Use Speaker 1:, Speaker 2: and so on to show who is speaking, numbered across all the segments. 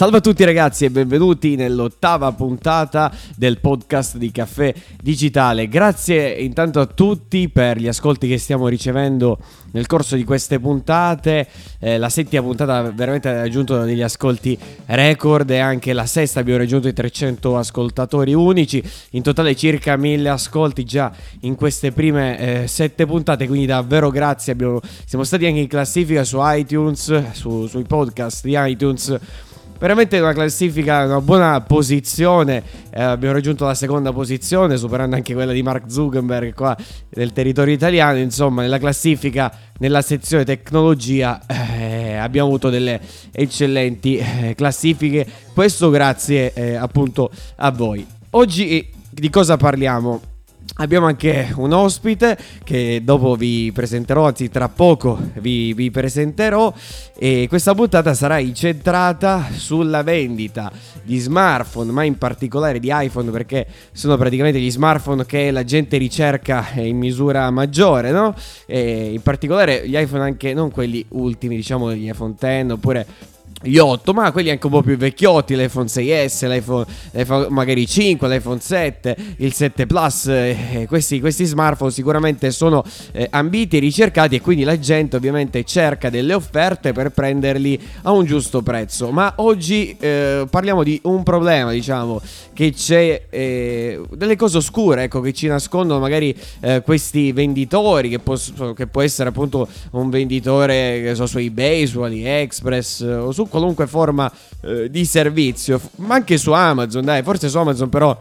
Speaker 1: Salve a tutti ragazzi e benvenuti nell'ottava puntata del podcast di Caffè Digitale. Grazie intanto a tutti per gli ascolti che stiamo ricevendo nel corso di queste puntate. Eh, la settima puntata veramente ha raggiunto degli ascolti record e anche la sesta abbiamo raggiunto i 300 ascoltatori unici. In totale circa 1000 ascolti già in queste prime eh, sette puntate, quindi davvero grazie. Abbiamo, siamo stati anche in classifica su iTunes, su, sui podcast di iTunes veramente una classifica, una buona posizione. Eh, abbiamo raggiunto la seconda posizione, superando anche quella di Mark Zuckerberg qua del territorio italiano. Insomma, nella classifica, nella sezione tecnologia, eh, abbiamo avuto delle eccellenti eh, classifiche. Questo grazie eh, appunto a voi. Oggi di cosa parliamo? Abbiamo anche un ospite che dopo vi presenterò, anzi tra poco vi, vi, presenterò e questa puntata sarà incentrata sulla vendita di smartphone, ma in particolare di iPhone perché sono praticamente gli smartphone che la gente ricerca in misura maggiore, no? E in particolare gli iPhone anche non quelli ultimi, diciamo gli iPhone X oppure gli 8, ma quelli anche un po' più vecchiotti, l'iPhone 6S, l'iPhone, l'iPhone magari 5, l'iPhone 7, il 7 Plus, eh, questi, questi, smartphone sicuramente sono eh, ambiti e ricercati e quindi la gente ovviamente cerca delle offerte per prenderli a un giusto prezzo. Ma oggi eh, parliamo di un problema, diciamo, che c'è eh, delle cose oscure, ecco, che ci nascondono magari eh, questi venditori, che, poss- che, può essere appunto un venditore, che so, su eBay, su AliExpress o su qualunque forma eh, di servizio, ma anche su Amazon, dai, forse su Amazon però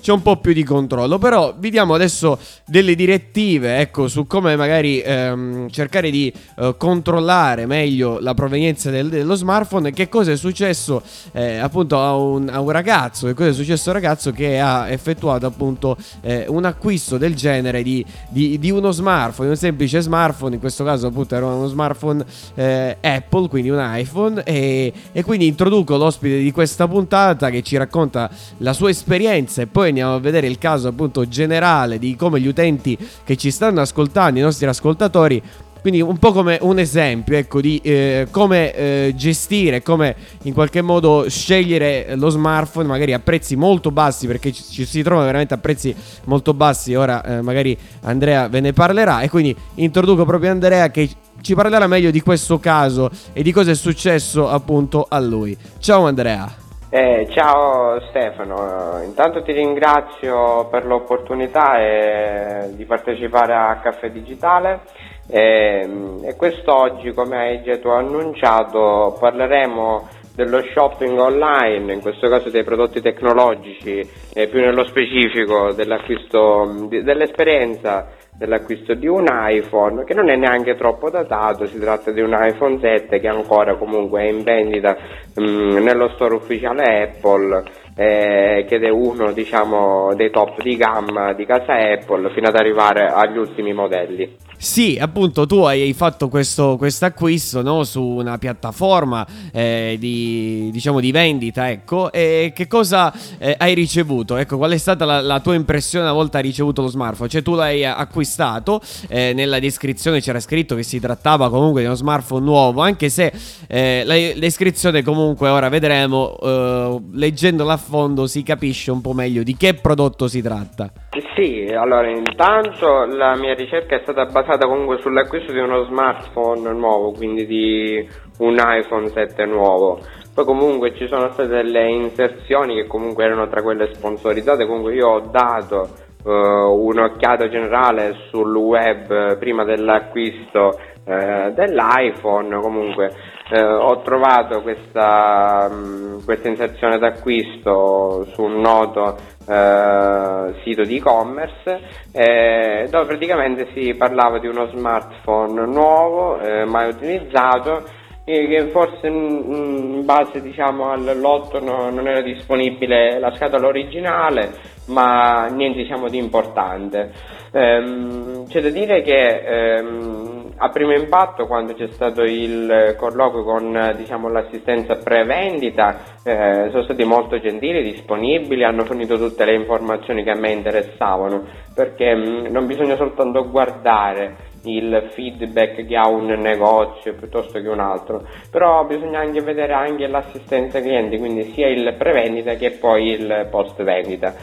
Speaker 1: c'è un po' più di controllo. Però vi diamo adesso delle direttive, ecco, su come magari ehm, cercare di eh, controllare meglio la provenienza del, dello smartphone. Che cosa è successo eh, appunto a un, a un, ragazzo? Che cosa è successo a un ragazzo che ha effettuato appunto eh, un acquisto del genere di, di, di, uno smartphone, un semplice smartphone. In questo caso appunto era uno smartphone eh, Apple, quindi un iPhone. E, e quindi introduco l'ospite di questa puntata che ci racconta la sua esperienza e poi andiamo a vedere il caso appunto generale di come gli utenti che ci stanno ascoltando, i nostri ascoltatori, quindi un po' come un esempio ecco, di eh, come eh, gestire, come in qualche modo scegliere lo smartphone magari a prezzi molto bassi perché ci, ci si trova veramente a prezzi molto bassi. Ora eh, magari Andrea ve ne parlerà e quindi introduco proprio Andrea che ci parlerà meglio di questo caso e di cosa è successo appunto a lui. Ciao Andrea.
Speaker 2: Eh, ciao Stefano, intanto ti ringrazio per l'opportunità eh, di partecipare a Caffè Digitale. Eh, e quest'oggi, come hai già tu annunciato, parleremo dello shopping online, in questo caso dei prodotti tecnologici e più nello specifico dell'acquisto, dell'esperienza dell'acquisto di un iPhone che non è neanche troppo datato, si tratta di un iPhone 7 che ancora comunque è in vendita mh, mm, nello store ufficiale Apple eh, ed è uno diciamo, dei top di gamma di casa Apple fino ad arrivare agli ultimi modelli.
Speaker 1: Sì, appunto tu hai fatto questo acquisto no, su una piattaforma eh, di, diciamo, di vendita, ecco, e che cosa eh, hai ricevuto? Ecco, qual è stata la, la, tua impressione una volta ricevuto lo smartphone? Cioè tu l'hai acquistato, eh, nella descrizione c'era scritto che si trattava comunque di uno smartphone nuovo, anche se eh, la descrizione comunque ora vedremo, eh, leggendola a fondo si capisce un po' meglio di che prodotto si tratta.
Speaker 2: Sì, allora intanto la mia ricerca è stata basata comunque sull'acquisto di uno smartphone nuovo, quindi di un iPhone 7 nuovo. Poi comunque ci sono state delle inserzioni che comunque erano tra quelle sponsorizzate, comunque io ho dato uh, un'occhiata generale sul web prima dell'acquisto uh, dell'iPhone, comunque uh, ho trovato questa, um, questa inserzione d'acquisto su un noto eh, sito di e-commerce eh, dove praticamente si parlava di uno smartphone nuovo eh, mai utilizzato che forse in, in base diciamo, al lotto no, non era disponibile la scatola originale ma niente diciamo, di importante ehm, c'è da dire che ehm, a primo impatto quando c'è stato il colloquio con diciamo, l'assistenza pre-vendita eh, sono stati molto gentili, disponibili, hanno fornito tutte le informazioni che a me interessavano perché mh, mm, non bisogna soltanto guardare il feedback che ha un negozio piuttosto che un altro, però bisogna anche vedere anche l'assistenza clienti, quindi sia il prevendita che poi il post vendita.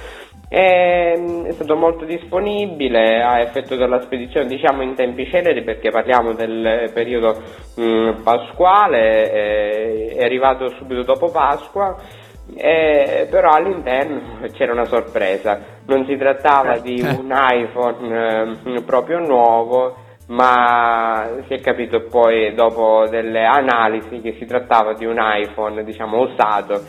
Speaker 2: È, è, stato molto disponibile, ha effettuato la spedizione diciamo in tempi celeri perché parliamo del periodo mh, pasquale, eh, è arrivato subito dopo Pasqua eh, però all'interno c'era una sorpresa, non si trattava di eh. un iPhone eh, proprio nuovo, ma si è capito poi dopo delle analisi che si trattava di un iPhone diciamo usato,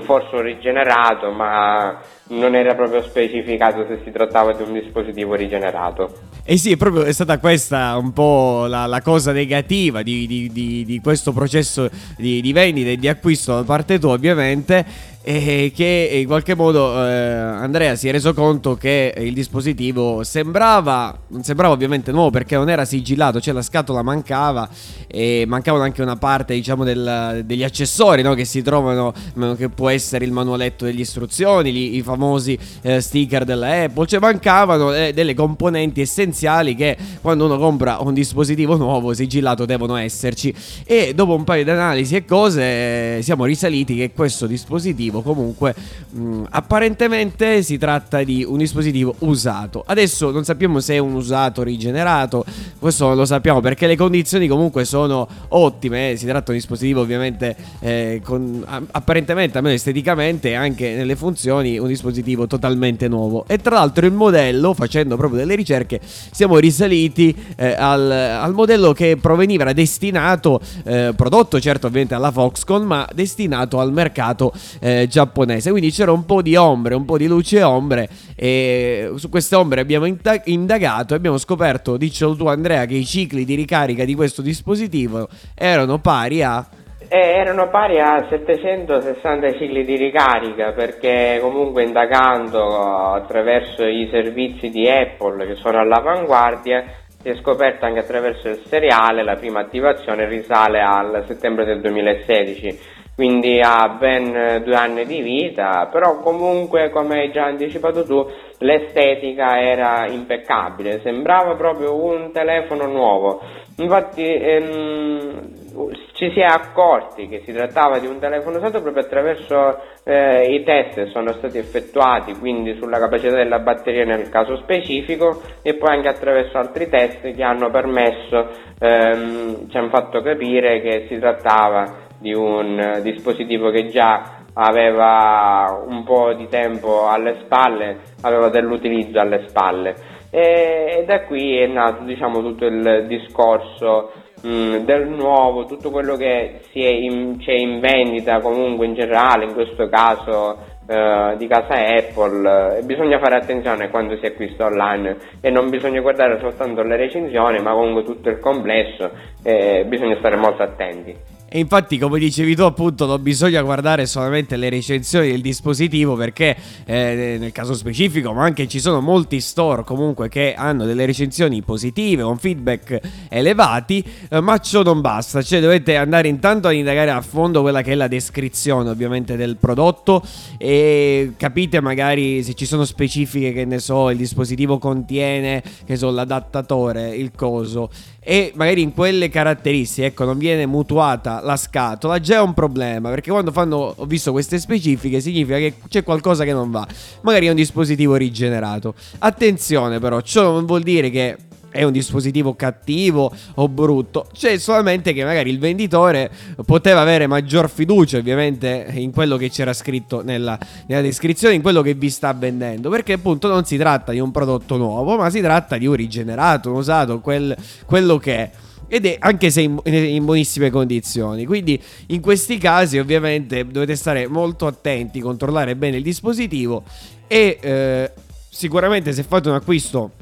Speaker 2: forse rigenerato, ma non era proprio specificato se si trattava di un dispositivo rigenerato.
Speaker 1: E eh sì, è proprio stata questa un po' la, la cosa negativa di, di, di, di questo processo di, vendita e di acquisto da parte tua, ovviamente e che in qualche modo eh, Andrea si è reso conto che il dispositivo sembrava, non sembrava ovviamente nuovo perché non era sigillato, cioè la scatola mancava e mancavano anche una parte diciamo del, degli accessori no, che si trovano, che può essere il manualetto delle istruzioni, gli, i famosi eh, sticker della Apple, cioè mancavano eh, delle componenti essenziali che quando uno compra un dispositivo nuovo sigillato devono esserci. E dopo un paio di analisi e cose siamo risaliti che questo dispositivo dispositivo. Comunque, mh, apparentemente si tratta di un dispositivo usato. Adesso non sappiamo se è un usato rigenerato, questo non lo sappiamo perché le condizioni comunque sono ottime. Eh. Si tratta di un dispositivo ovviamente eh, con, apparentemente, almeno esteticamente, anche nelle funzioni, un dispositivo totalmente nuovo. E tra l'altro il modello, facendo proprio delle ricerche, siamo risaliti eh, al, al, modello che proveniva, era destinato, eh, prodotto certo ovviamente alla Foxconn, ma destinato al mercato eh, giapponese. Quindi c'era un po' di ombre, un po' di luce e ombre. E su queste ombre abbiamo indagato e abbiamo scoperto, dicelo tu Andrea, che i cicli di ricarica di questo dispositivo erano pari a
Speaker 2: eh, erano pari a 760 cicli di ricarica perché comunque indagando attraverso i servizi di Apple che sono all'avanguardia si è scoperto anche attraverso il seriale la prima attivazione risale al settembre del 2016 quindi ha ben due anni di vita, però comunque come hai già anticipato tu l'estetica era impeccabile, sembrava proprio un telefono nuovo, infatti ehm, ci si è accorti che si trattava di un telefono usato proprio attraverso eh, i test che sono stati effettuati, quindi sulla capacità della batteria nel caso specifico e poi anche attraverso altri test che hanno permesso, ehm, ci hanno fatto capire che si trattava di un dispositivo che già aveva un po' di tempo alle spalle, aveva dell'utilizzo alle spalle. E, da qui è nato diciamo, tutto il discorso mh, del nuovo, tutto quello che in, c'è in vendita comunque in generale, in questo caso Uh, di casa Apple. E bisogna fare attenzione quando si acquista online. E non bisogna guardare soltanto le recensioni ma comunque tutto il complesso e bisogna stare molto attenti.
Speaker 1: E infatti, come dicevi tu, appunto, non bisogna guardare solamente le recensioni del dispositivo perché eh, nel caso specifico, ma anche ci sono molti store comunque che hanno delle recensioni positive, con feedback elevati, eh, ma ciò non basta, cioè dovete andare intanto a indagare a fondo quella che è la descrizione ovviamente del prodotto e capite magari se ci sono specifiche che ne so, il dispositivo contiene, che so, l'adattatore, il coso e magari in quelle caratteristiche, ecco, non viene mutuata la scatola, già è un problema, perché quando fanno, ho visto queste specifiche, significa che c'è qualcosa che non va. Magari è un dispositivo rigenerato. Attenzione però, ciò non vuol dire che è un dispositivo cattivo o brutto, c'è solamente che magari il venditore poteva avere maggior fiducia ovviamente in quello che c'era scritto nella, nella, descrizione, in quello che vi sta vendendo, perché appunto non si tratta di un prodotto nuovo, ma si tratta di un rigenerato, un usato, quel, quello che è ed è anche se in, in, buonissime condizioni. Quindi in questi casi ovviamente dovete stare molto attenti, controllare bene il dispositivo e eh, sicuramente se fate un acquisto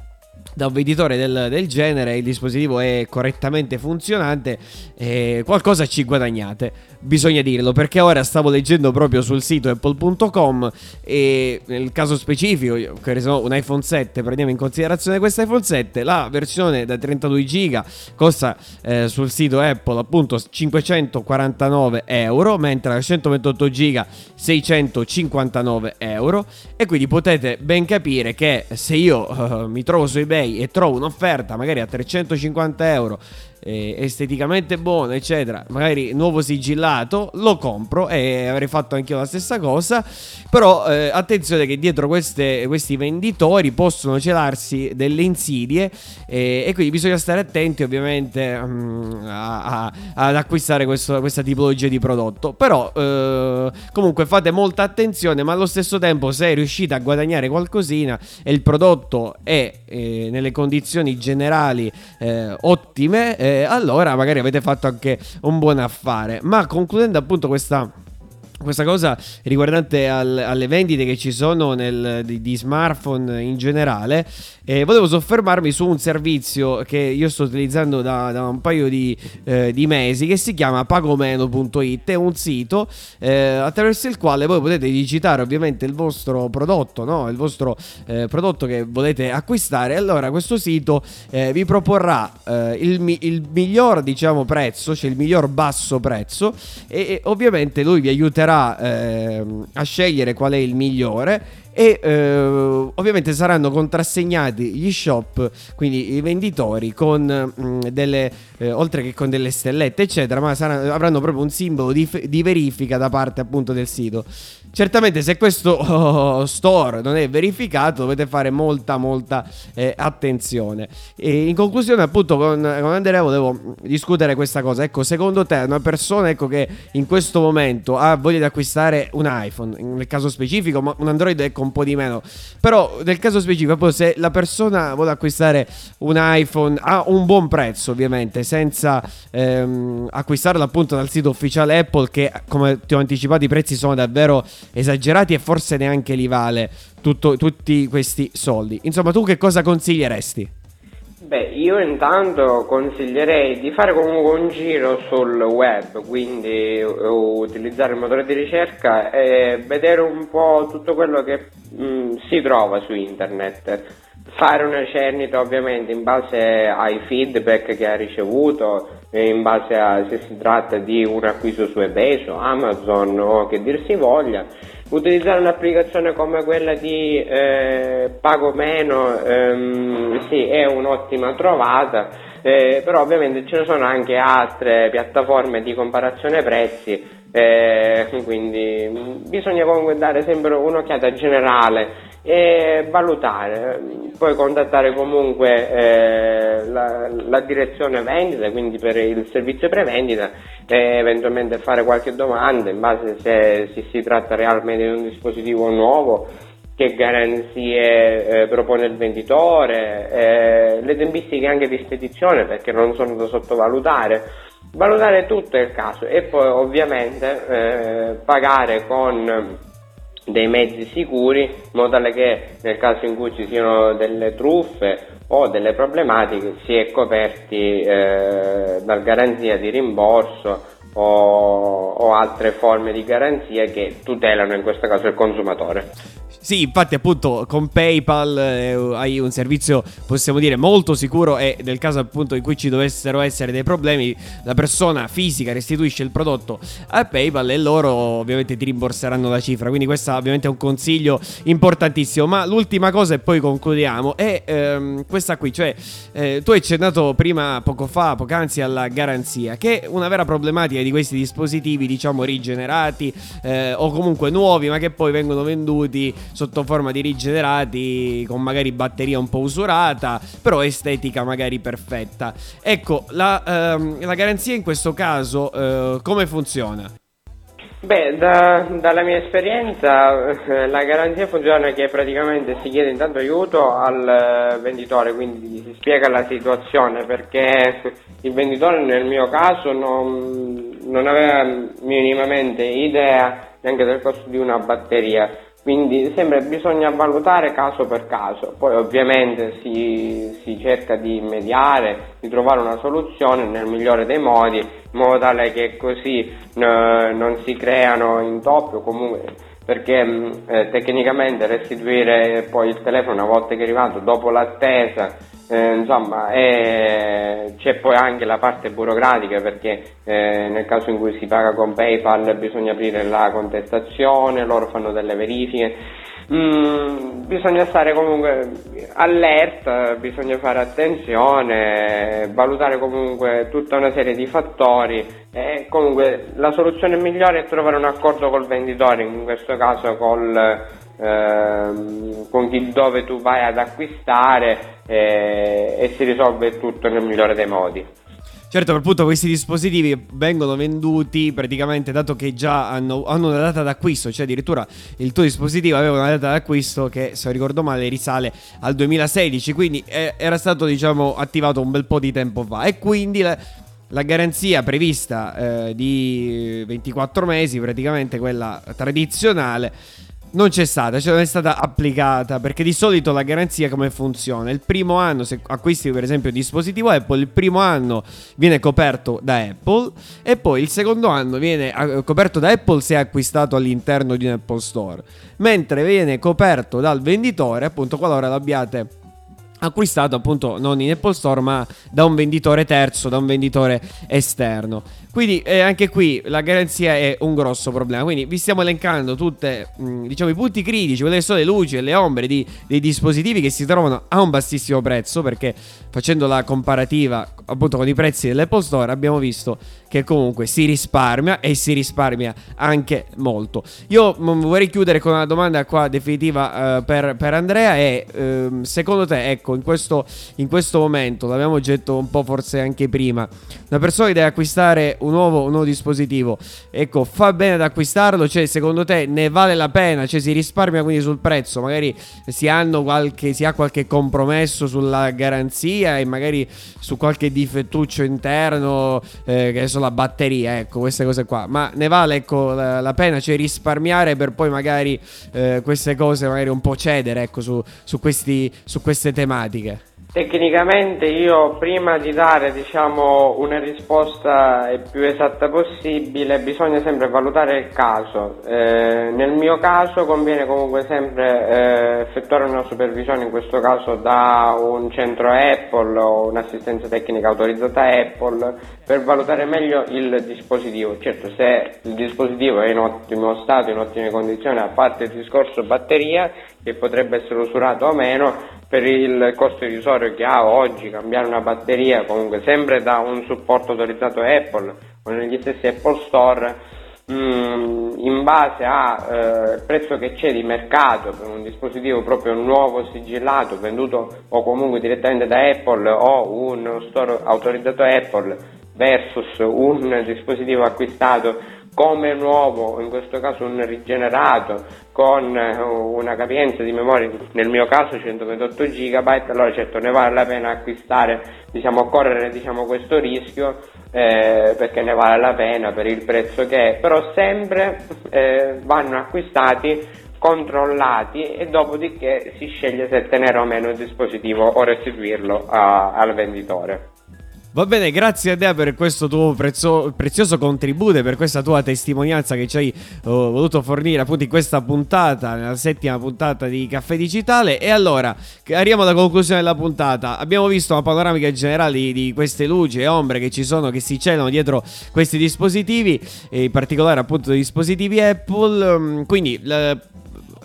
Speaker 1: da un venditore del, del, genere il dispositivo è correttamente funzionante e qualcosa ci guadagnate. Bisogna dirlo perché ora stavo leggendo proprio sul sito apple.com e nel caso specifico un iPhone 7 prendiamo in considerazione questo iPhone 7 la versione da 32 giga costa eh, sul sito Apple appunto 549 euro mentre la 128 giga 659 euro. E quindi potete ben capire che se io uh, mi trovo su eBay e trovo un'offerta magari a 350 euro eh, esteticamente buono, eccetera, magari nuovo sigillato, lo compro e avrei fatto anche io la stessa cosa. Però eh, attenzione che dietro queste, questi venditori possono celarsi delle insidie eh, e quindi bisogna stare attenti ovviamente um, a, a, ad acquistare questo, questa tipologia di prodotto. Però eh, comunque fate molta attenzione, ma allo stesso tempo se riuscite a guadagnare qualcosina e il prodotto è eh, nelle condizioni generali allora magari avete fatto anche un buon affare. Ma concludendo appunto questa questa cosa riguardante al, alle vendite che ci sono nel, di, di, smartphone in generale, eh, volevo soffermarmi su un servizio che io sto utilizzando da, da un paio di, eh, di, mesi che si chiama pagomeno.it, è un sito eh, attraverso il quale voi potete digitare ovviamente il vostro prodotto, no? il vostro eh, prodotto che volete acquistare, allora questo sito eh, vi proporrà il, il, miglior diciamo, prezzo, cioè il miglior basso prezzo e, e ovviamente lui vi aiuterà aiuterà ehm, a scegliere qual è il migliore e eh, ovviamente saranno contrassegnati gli shop, quindi i venditori con mh, mm, delle eh, oltre che con delle stellette eccetera, ma saranno, avranno proprio un simbolo di, di, verifica da parte appunto del sito. Certamente se questo oh, store non è verificato dovete fare molta molta eh, attenzione. E in conclusione appunto con, con, Andrea volevo discutere questa cosa. Ecco, secondo te una persona ecco, che in questo momento ha voglia di acquistare un iPhone, nel caso specifico, ma un Android ecco un po' di meno, però nel caso specifico se la persona vuole acquistare un iPhone a un buon prezzo ovviamente, senza ehm, acquistarlo appunto dal sito ufficiale Apple che come ti ho anticipato i prezzi sono davvero esagerati e forse neanche li vale tutto, tutti questi soldi. Insomma, tu che cosa consiglieresti?
Speaker 2: Beh, io intanto consiglierei di fare comunque un giro sul web, quindi utilizzare il motore di ricerca e vedere un po' tutto quello che mh, si trova su internet. Fare una cernita ovviamente in base ai feedback che ha ricevuto, in base a se si tratta di un acquisto su eBay, su Amazon o che dir si voglia utilizzare un'applicazione come quella di eh, Pago Meno ehm, sì, è un'ottima trovata, eh, però ovviamente ce ne sono anche altre piattaforme di comparazione prezzi, eh, quindi bisogna comunque dare sempre un'occhiata generale e valutare, poi contattare comunque eh, la, la, direzione vendita, quindi per il servizio prevendita e eventualmente fare qualche domanda in base se, se si tratta realmente di un dispositivo nuovo che garanzie eh, propone il venditore, eh, le tempistiche anche di spedizione perché non sono da sottovalutare, valutare tutto il caso e poi ovviamente eh, pagare con dei mezzi sicuri in modo tale che nel caso in cui ci siano delle truffe o delle problematiche si è coperti eh, dal garanzia di rimborso o, o altre forme di garanzia che tutelano in questo caso il consumatore.
Speaker 1: Sì, infatti appunto con PayPal eh, hai un servizio possiamo dire molto sicuro e nel caso appunto in cui ci dovessero essere dei problemi la persona fisica restituisce il prodotto a PayPal e loro ovviamente ti rimborseranno la cifra, quindi questo ovviamente è un consiglio importantissimo, ma l'ultima cosa e poi concludiamo è ehm, questa qui, cioè eh, tu hai accennato prima poco fa, poc'anzi alla garanzia, che è una vera problematica di questi dispositivi diciamo rigenerati eh, o comunque nuovi ma che poi vengono venduti sotto forma di rigenerati con magari batteria un po' usurata, però estetica magari perfetta. Ecco, la, ehm, la garanzia in questo caso eh, come funziona?
Speaker 2: Beh, da, dalla mia esperienza eh, la garanzia funziona che praticamente si chiede intanto aiuto al venditore, quindi si spiega la situazione perché il venditore nel mio caso non, non aveva minimamente idea neanche del costo di una batteria quindi sempre bisogna valutare caso per caso, poi ovviamente si, si, cerca di mediare, di trovare una soluzione nel migliore dei modi, in modo tale che così eh, non si creano intoppi o comunque perché mm, eh, tecnicamente restituire poi il telefono una volta che è arrivato dopo l'attesa eh, insomma, eh, c'è poi anche la parte burocratica perché eh, nel caso in cui si paga con PayPal bisogna aprire la contestazione, loro fanno delle verifiche. Mm, bisogna stare comunque allerta, bisogna fare attenzione, valutare comunque tutta una serie di fattori e comunque la soluzione migliore è trovare un accordo col venditore, in questo caso col, ehm, con chi dove tu vai ad acquistare eh, e si risolve tutto nel migliore dei modi.
Speaker 1: Certo, appunto questi dispositivi vengono venduti praticamente dato che già hanno, hanno, una data d'acquisto, cioè addirittura il tuo dispositivo aveva una data d'acquisto che se ricordo male risale al 2016, quindi eh, era stato diciamo attivato un bel po' di tempo fa e quindi la, la garanzia prevista eh, di 24 mesi, praticamente quella tradizionale, non c'è stata, cioè non è stata applicata perché di solito la garanzia come funziona? Il primo anno, se acquisti per esempio il dispositivo Apple, il primo anno viene coperto da Apple e poi il secondo anno viene eh, coperto da Apple se è acquistato all'interno di un Apple Store, mentre viene coperto dal venditore appunto qualora l'abbiate acquistato appunto non in Apple Store ma da un venditore terzo, da un venditore esterno. Quindi eh, anche qui la garanzia è un grosso problema. Quindi vi stiamo elencando tutti diciamo, i punti critici, quelle sono le luci e le ombre di, dei dispositivi che si trovano a un bassissimo prezzo perché facendo la comparativa appunto con i prezzi dell'Apple Store abbiamo visto che comunque si risparmia e si risparmia anche molto. Io vorrei chiudere con una domanda qua definitiva uh, per, per, Andrea e uh, secondo te ecco in questo, in questo momento, l'abbiamo detto un po' forse anche prima, una persona che deve acquistare un nuovo, un nuovo dispositivo, ecco fa bene ad acquistarlo, cioè secondo te ne vale la pena, cioè si risparmia quindi sul prezzo, magari si, qualche, si ha qualche compromesso sulla garanzia e magari su qualche difettuccio interno, eh, che so la batteria, ecco, queste cose qua. Ma ne vale ecco, la, la pena, cioè risparmiare per poi magari eh, queste cose magari un po' cedere ecco, su, su, questi, su queste tematiche.
Speaker 2: Tecnicamente io prima di dare diciamo, una risposta più esatta possibile bisogna sempre valutare il caso. Eh, nel mio caso conviene comunque sempre eh, effettuare una supervisione, in questo caso da un centro Apple o un'assistenza tecnica autorizzata Apple per valutare meglio il dispositivo. Certo se il dispositivo è in ottimo stato, in ottime condizioni, a parte il discorso batteria che potrebbe essere usurato o meno, per il costo irrisorio che ha oggi cambiare una batteria comunque sempre da un supporto autorizzato Apple o negli stessi Apple Store mh, mm, in base al eh, prezzo che c'è di mercato per un dispositivo proprio nuovo sigillato venduto o comunque direttamente da Apple o un store autorizzato Apple versus un dispositivo acquistato come nuovo, in questo caso un rigenerato con eh, una capienza di memoria, nel mio caso 128 GB, allora certo ne vale la pena acquistare, diciamo, correre diciamo, questo rischio eh, perché ne vale la pena per il prezzo che è, però sempre eh, vanno acquistati controllati e dopodiché si sceglie se tenere o meno il dispositivo o restituirlo a, al venditore.
Speaker 1: Va bene, grazie a te per questo tuo prezzo, prezioso contributo e per questa tua testimonianza che ci hai uh, voluto fornire appunto in questa puntata, nella settima puntata di Caffè Digitale. E allora, arriviamo alla conclusione della puntata. Abbiamo visto una panoramica generale di, di queste luci e ombre che ci sono, che si celano dietro questi dispositivi, in particolare appunto dei dispositivi Apple. Mm, quindi... La,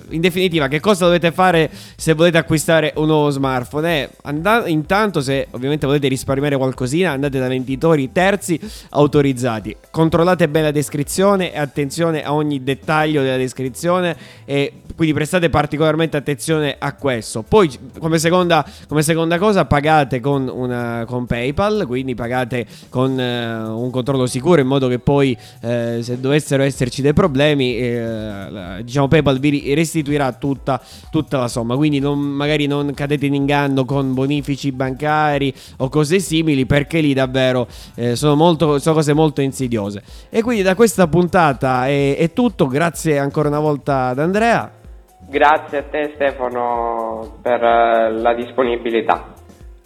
Speaker 1: in definitiva, che cosa dovete fare se volete acquistare un nuovo smartphone? Eh, and- intanto, se ovviamente volete risparmiare qualcosina, andate da venditori terzi autorizzati. Controllate bene la descrizione e attenzione a ogni dettaglio della descrizione e quindi prestate particolarmente attenzione a questo. Poi, come seconda, come seconda cosa, pagate con, una, con, PayPal, quindi pagate con uh, un controllo sicuro in modo che poi, uh, se dovessero esserci dei problemi, uh, diciamo PayPal vi restituisca restituirà tutta, tutta la somma. Quindi non, magari non cadete in inganno con bonifici bancari o cose simili, perché lì davvero eh, sono, molto, sono, cose molto insidiose. E quindi da questa puntata è, è tutto. Grazie ancora una volta ad Andrea.
Speaker 2: Grazie a te Stefano per uh, la disponibilità.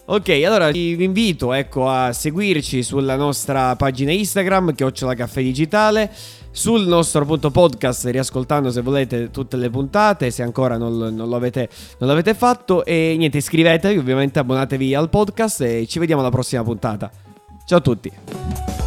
Speaker 1: Ok, allora vi invito ecco, a seguirci sulla nostra pagina Instagram, Chiocciola Caffè Digitale, sul nostro appunto podcast, riascoltando se volete tutte le puntate, se ancora non, non, lo avete, non l'avete fatto. E niente, iscrivetevi, ovviamente abbonatevi al podcast e ci vediamo alla prossima puntata. Ciao a tutti.